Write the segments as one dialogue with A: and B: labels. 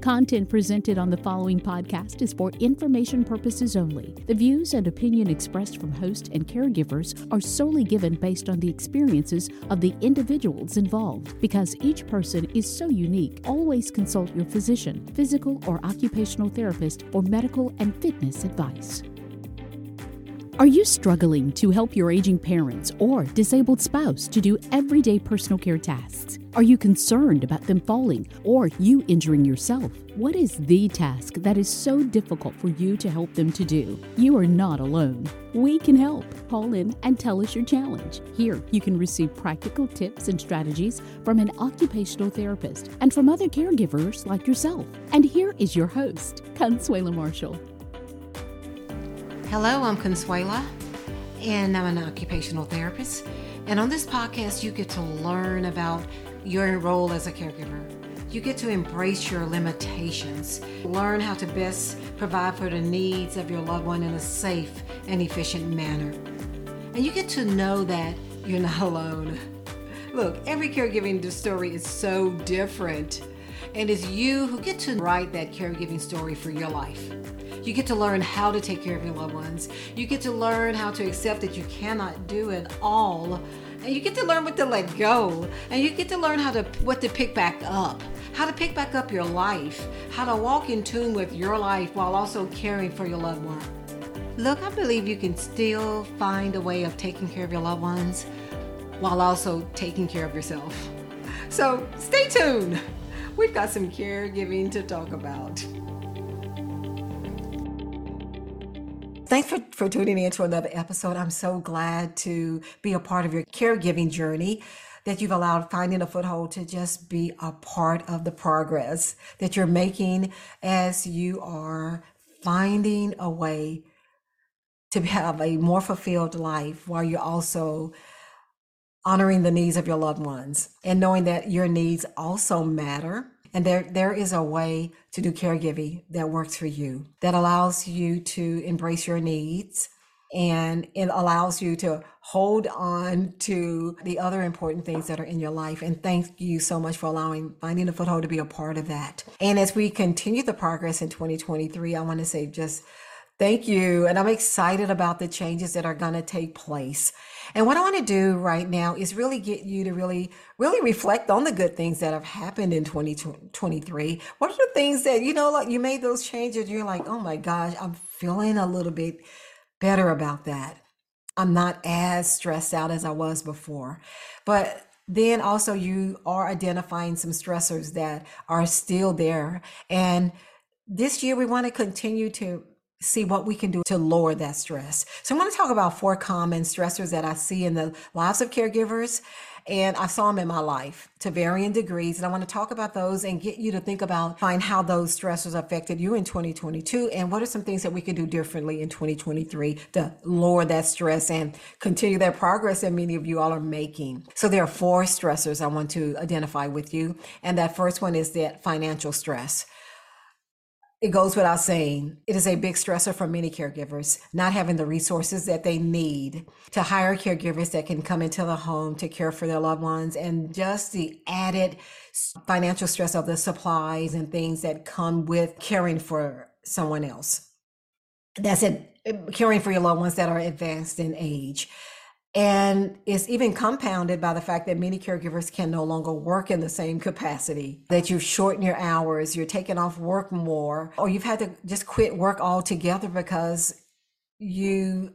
A: Content presented on the following podcast is for information purposes only. The views and opinion expressed from host and caregivers are solely given based on the experiences of the individuals involved. Because each person is so unique, always consult your physician, physical or occupational therapist, or medical and fitness advice. Are you struggling to help your aging parents or disabled spouse to do everyday personal care tasks? Are you concerned about them falling or you injuring yourself? What is the task that is so difficult for you to help them to do? You are not alone. We can help. Call in and tell us your challenge. Here, you can receive practical tips and strategies from an occupational therapist and from other caregivers like yourself. And here is your host, Consuela Marshall.
B: Hello, I'm Consuela, and I'm an occupational therapist. And on this podcast, you get to learn about your role as a caregiver. You get to embrace your limitations, learn how to best provide for the needs of your loved one in a safe and efficient manner. And you get to know that you're not alone. Look, every caregiving story is so different, and it's you who get to write that caregiving story for your life. You get to learn how to take care of your loved ones. You get to learn how to accept that you cannot do it all. And you get to learn what to let go. And you get to learn how to what to pick back up. How to pick back up your life. How to walk in tune with your life while also caring for your loved one. Look, I believe you can still find a way of taking care of your loved ones while also taking care of yourself. So stay tuned. We've got some caregiving to talk about. Thanks for, for tuning in to another episode. I'm so glad to be a part of your caregiving journey that you've allowed finding a foothold to just be a part of the progress that you're making as you are finding a way to have a more fulfilled life while you're also honoring the needs of your loved ones and knowing that your needs also matter and there, there is a way to do caregiving that works for you, that allows you to embrace your needs and it allows you to hold on to the other important things that are in your life. And thank you so much for allowing Finding a Foothold to be a part of that. And as we continue the progress in 2023, I want to say just thank you. And I'm excited about the changes that are going to take place. And what I want to do right now is really get you to really, really reflect on the good things that have happened in 2023. What are the things that, you know, like you made those changes, you're like, oh my gosh, I'm feeling a little bit better about that. I'm not as stressed out as I was before. But then also you are identifying some stressors that are still there. And this year we want to continue to see what we can do to lower that stress. So, I want to talk about four common stressors that I see in the lives of caregivers. And I saw them in my life to varying degrees. And I want to talk about those and get you to think about, find how those stressors affected you in 2022 and what are some things that we can do differently in 2023 to lower that stress and continue that progress that many of you all are making. So there are four stressors I want to identify with you. And that first one is that financial stress. It goes without saying, it is a big stressor for many caregivers, not having the resources that they need to hire caregivers that can come into the home to care for their loved ones, and just the added financial stress of the supplies and things that come with caring for someone else. That's it, caring for your loved ones that are advanced in age. And it's even compounded by the fact that many caregivers can no longer work in the same capacity, that you've shortened your hours, you're taking off work more, or you've had to just quit work altogether because you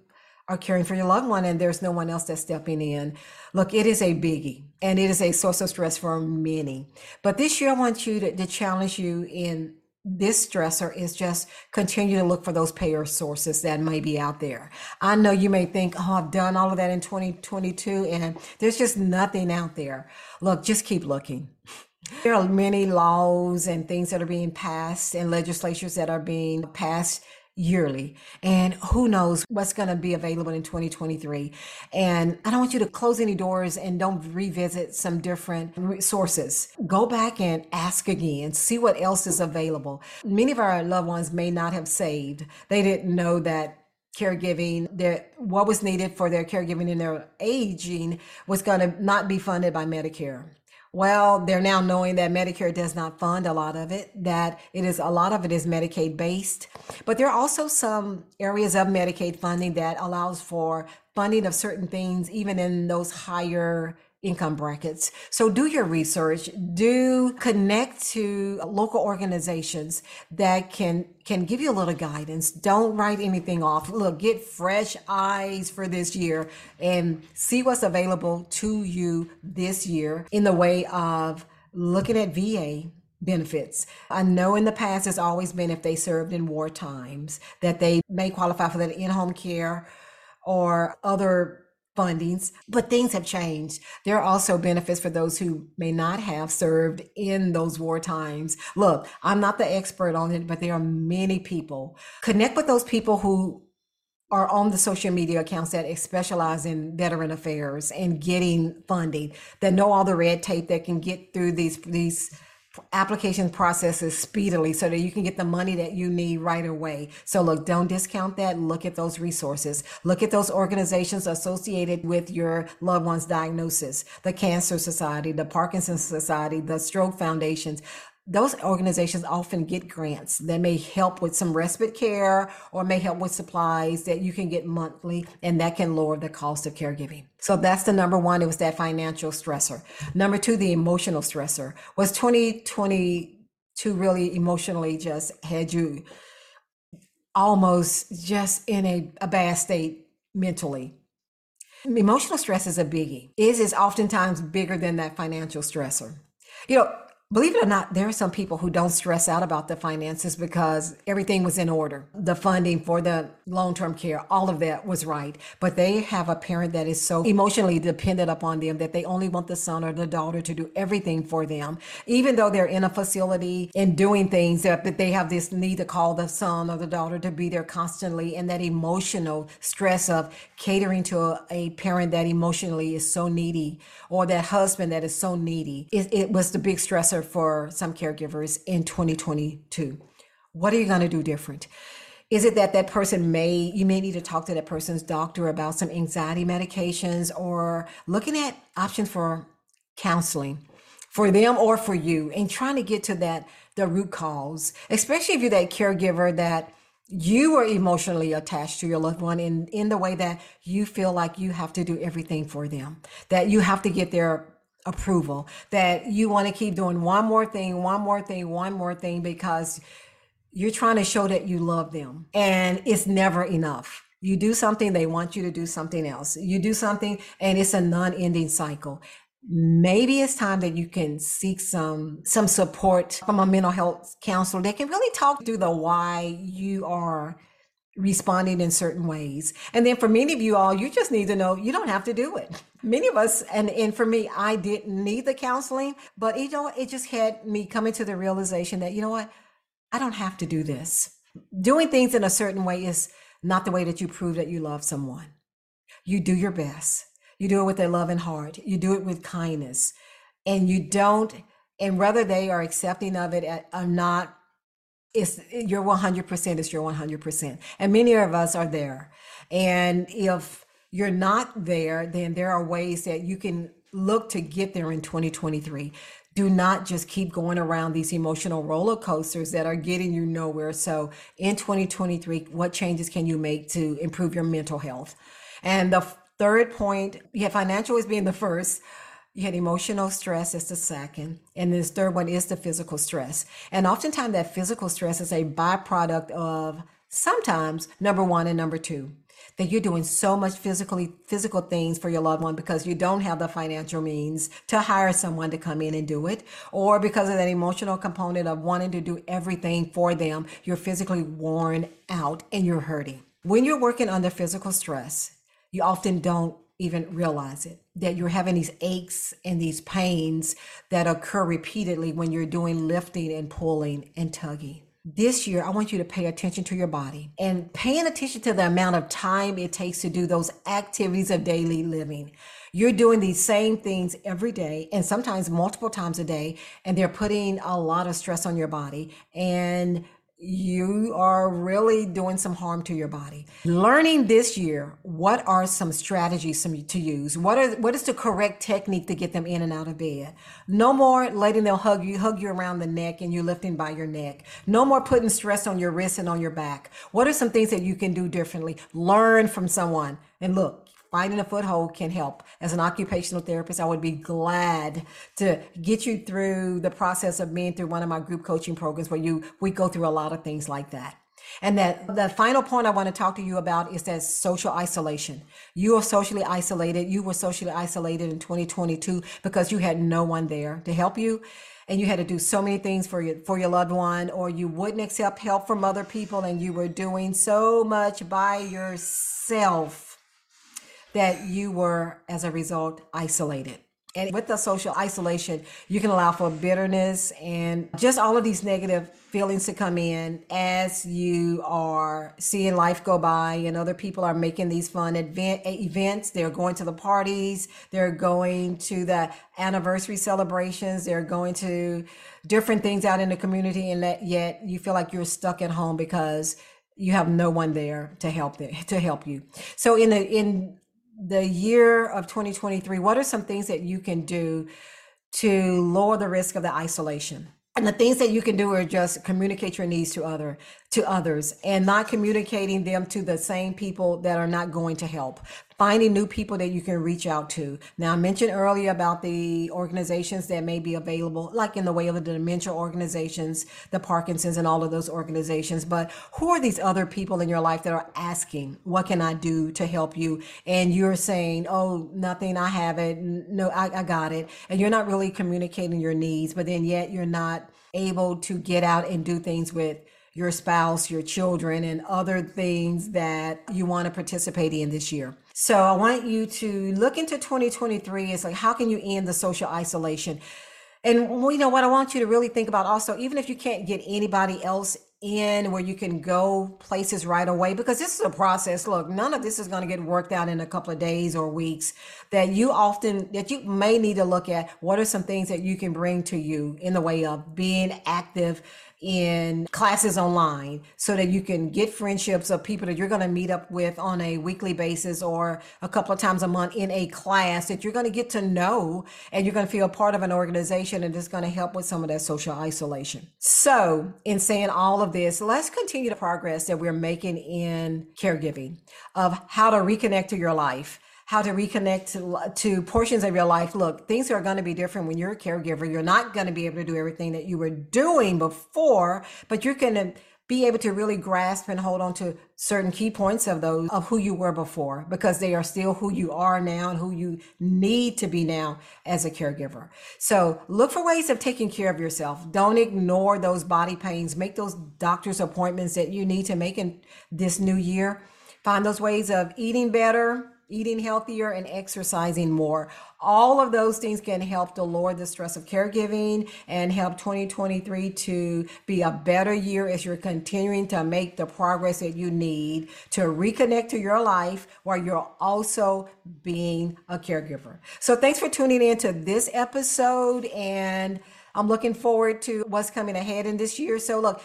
B: are caring for your loved one and there's no one else that's stepping in. Look, it is a biggie and it is a source of stress for many. But this year, I want you to, to challenge you in this stressor is just continue to look for those payer sources that may be out there. I know you may think, oh, I've done all of that in 2022 and there's just nothing out there. Look, just keep looking. There are many laws and things that are being passed and legislatures that are being passed yearly. And who knows what's going to be available in 2023. And I don't want you to close any doors and don't revisit some different sources. Go back and ask again, see what else is available. Many of our loved ones may not have saved. They didn't know that caregiving their what was needed for their caregiving in their aging was going to not be funded by medicare Well, they're now knowing that Medicare does not fund a lot of it, that it is a lot of it is Medicaid based. But there are also some areas of Medicaid funding that allows for funding of certain things, even in those higher income brackets. So do your research, do connect to local organizations that can can give you a little guidance. Don't write anything off. Look, get fresh eyes for this year and see what's available to you this year in the way of looking at VA benefits. I know in the past it's always been if they served in war times that they may qualify for that in-home care or other fundings, but things have changed. There are also benefits for those who may not have served in those war times. Look, I'm not the expert on it, but there are many people. Connect with those people who are on the social media accounts that specialize in veteran affairs and getting funding that know all the red tape that can get through these these application processes speedily so that you can get the money that you need right away. So look, don't discount that. Look at those resources. Look at those organizations associated with your loved one's diagnosis, the Cancer Society, the Parkinson's Society, the Stroke Foundations those organizations often get grants that may help with some respite care or may help with supplies that you can get monthly and that can lower the cost of caregiving. So that's the number one. It was that financial stressor. Number two, the emotional stressor was 2022 really emotionally just had you almost just in a, a bad state mentally. Emotional stress is a biggie. Is is oftentimes bigger than that financial stressor. You know, Believe it or not, there are some people who don't stress out about the finances because everything was in order. The funding for the long term care, all of that was right. But they have a parent that is so emotionally dependent upon them that they only want the son or the daughter to do everything for them. Even though they're in a facility and doing things that, that they have this need to call the son or the daughter to be there constantly. And that emotional stress of catering to a, a parent that emotionally is so needy or that husband that is so needy. It, it was the big stressor for some caregivers in 2022. What are you going to do different? Is it that that person may, you may need to talk to that person's doctor about some anxiety medications or looking at options for counseling for them or for you and trying to get to that, the root cause, especially if you're that caregiver that you are emotionally attached to your loved one in, in the way that you feel like you have to do everything for them, that you have to get their approval, that you want to keep doing one more thing, one more thing, one more thing because you're trying to show that you love them and it's never enough. You do something, they want you to do something else. You do something and it's a non-ending cycle. Maybe it's time that you can seek some some support from a mental health counselor that can really talk through the why you are responding in certain ways. And then for many of you all, you just need to know you don't have to do it. Many of us, and, and for me, I didn't need the counseling, but you know, it just had me coming to the realization that, you know what, I don't have to do this. Doing things in a certain way is not the way that you prove that you love someone. You do your best. You do it with a loving heart. You do it with kindness. And you don't, and whether they are accepting of it or not, it's your 100% is your 100%. And many of us are there. And if you're not there, then there are ways that you can look to get there in 2023. Do not just keep going around these emotional roller coasters that are getting you nowhere. So, in 2023, what changes can you make to improve your mental health? And the third point, yeah, financial is being the first. You had emotional stress as the second. And this third one is the physical stress. And oftentimes that physical stress is a byproduct of sometimes number one and number two that you're doing so much physically physical things for your loved one because you don't have the financial means to hire someone to come in and do it or because of that emotional component of wanting to do everything for them you're physically worn out and you're hurting when you're working under physical stress you often don't even realize it that you're having these aches and these pains that occur repeatedly when you're doing lifting and pulling and tugging. This year, I want you to pay attention to your body and paying attention to the amount of time it takes to do those activities of daily living. You're doing these same things every day and sometimes multiple times a day, and they're putting a lot of stress on your body. And you are really doing some harm to your body. Learning this year, what are some strategies to use? What are what is the correct technique to get them in and out of bed? No more letting them hug you, hug you around the neck and you're lifting by your neck. No more putting stress on your wrists and on your back. What are some things that you can do differently? Learn from someone. And look, finding a foothold can help. As an occupational therapist, I would be glad to get you through the process of being through one of my group coaching programs where you we go through a lot of things like that. And that the final point I want to talk to you about is that social isolation. You are socially isolated. You were socially isolated in 2022 because you had no one there to help you and you had to do so many things for your for your loved one or you wouldn't accept help from other people and you were doing so much by yourself that you were, as a result, isolated. And with the social isolation, you can allow for bitterness and just all of these negative feelings to come in as you are seeing life go by and other people are making these fun event, events. They're going to the parties, they're going to the anniversary celebrations, they're going to different things out in the community, and yet you feel like you're stuck at home because you have no one there to help them, to help you. So in the in the year of 2023, what are some things that you can do to lower the risk of the isolation? And the things that you can do are just communicate your needs to other to others and not communicating them to the same people that are not going to help finding new people that you can reach out to. Now, I mentioned earlier about the organizations that may be available, like in the way of the dementia organizations, the Parkinson's, and all of those organizations. But who are these other people in your life that are asking, What can I do to help you? And you're saying, Oh, nothing, I have it. No, I, I got it. And you're not really communicating your needs, but then yet you're not able to get out and do things with your spouse, your children, and other things that you want to participate in this year. So I want you to look into 2023. It's like, how can you end the social isolation? And you know what I want you to really think about also, even if you can't get anybody else in where you can go places right away, because this is a process. Look, none of this is going to get worked out in a couple of days or weeks. That you often, that you may need to look at what are some things that you can bring to you in the way of being active in classes online so that you can get friendships of people that you're going to meet up with on a weekly basis or a couple of times a month in a class that you're going to get to know and you're going to feel part of an organization and it's going to help with some of that social isolation. So, in saying all of this, let's continue the progress that we're making in caregiving of how to reconnect to your life how to reconnect to, to portions of your life. Look, things are going to be different when you're a caregiver. You're not going to be able to do everything that you were doing before, but you're going to be able to really grasp and hold on to certain key points of those of who you were before because they are still who you are now and who you need to be now as a caregiver. So look for ways of taking care of yourself. Don't ignore those body pains. Make those doctor's appointments that you need to make in this new year. Find those ways of eating better, eating healthier and exercising more. All of those things can help to lower the stress of caregiving and help 2023 to be a better year as you're continuing to make the progress that you need to reconnect to your life while you're also being a caregiver. So thanks for tuning in to this episode and I'm looking forward to what's coming ahead in this year. So look,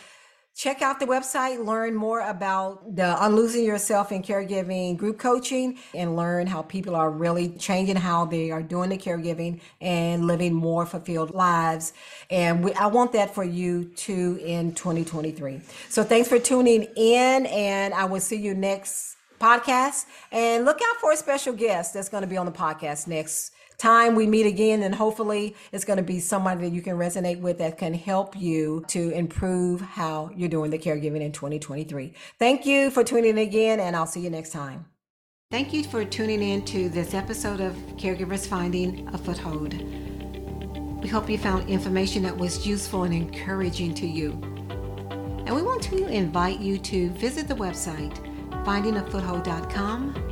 B: check out the website, learn more about the Unlosing Yourself in Caregiving group coaching, and learn how people are really changing how they are doing the caregiving and living more fulfilled lives. And we, I want that for you too in 2023. So thanks for tuning in, and I will see you next podcast. And look out for a special guest that's going to be on the podcast next time we meet again and hopefully it's going to be somebody that you can resonate with that can help you to improve how you're doing the caregiving in 2023. Thank you for tuning in again and I'll see you next time. Thank you for tuning in to this episode of Caregivers Finding a Foothold. We hope you found information that was useful and encouraging to you. And we want to invite you to visit the website findingafoothold.com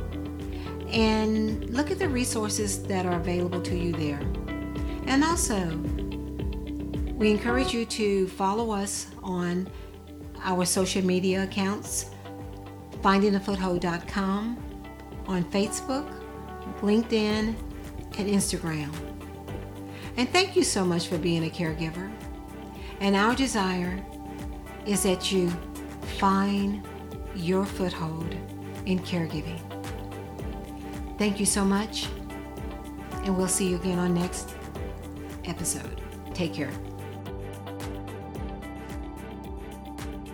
B: and look at the resources that are available to you there. And also, we encourage you to follow us on our social media accounts, findingafoothold.com, on Facebook, LinkedIn, and Instagram. And thank you so much for being a caregiver. And our desire is that you find your foothold in caregiving. Thank you so much, and we'll see you again on next episode. Take care.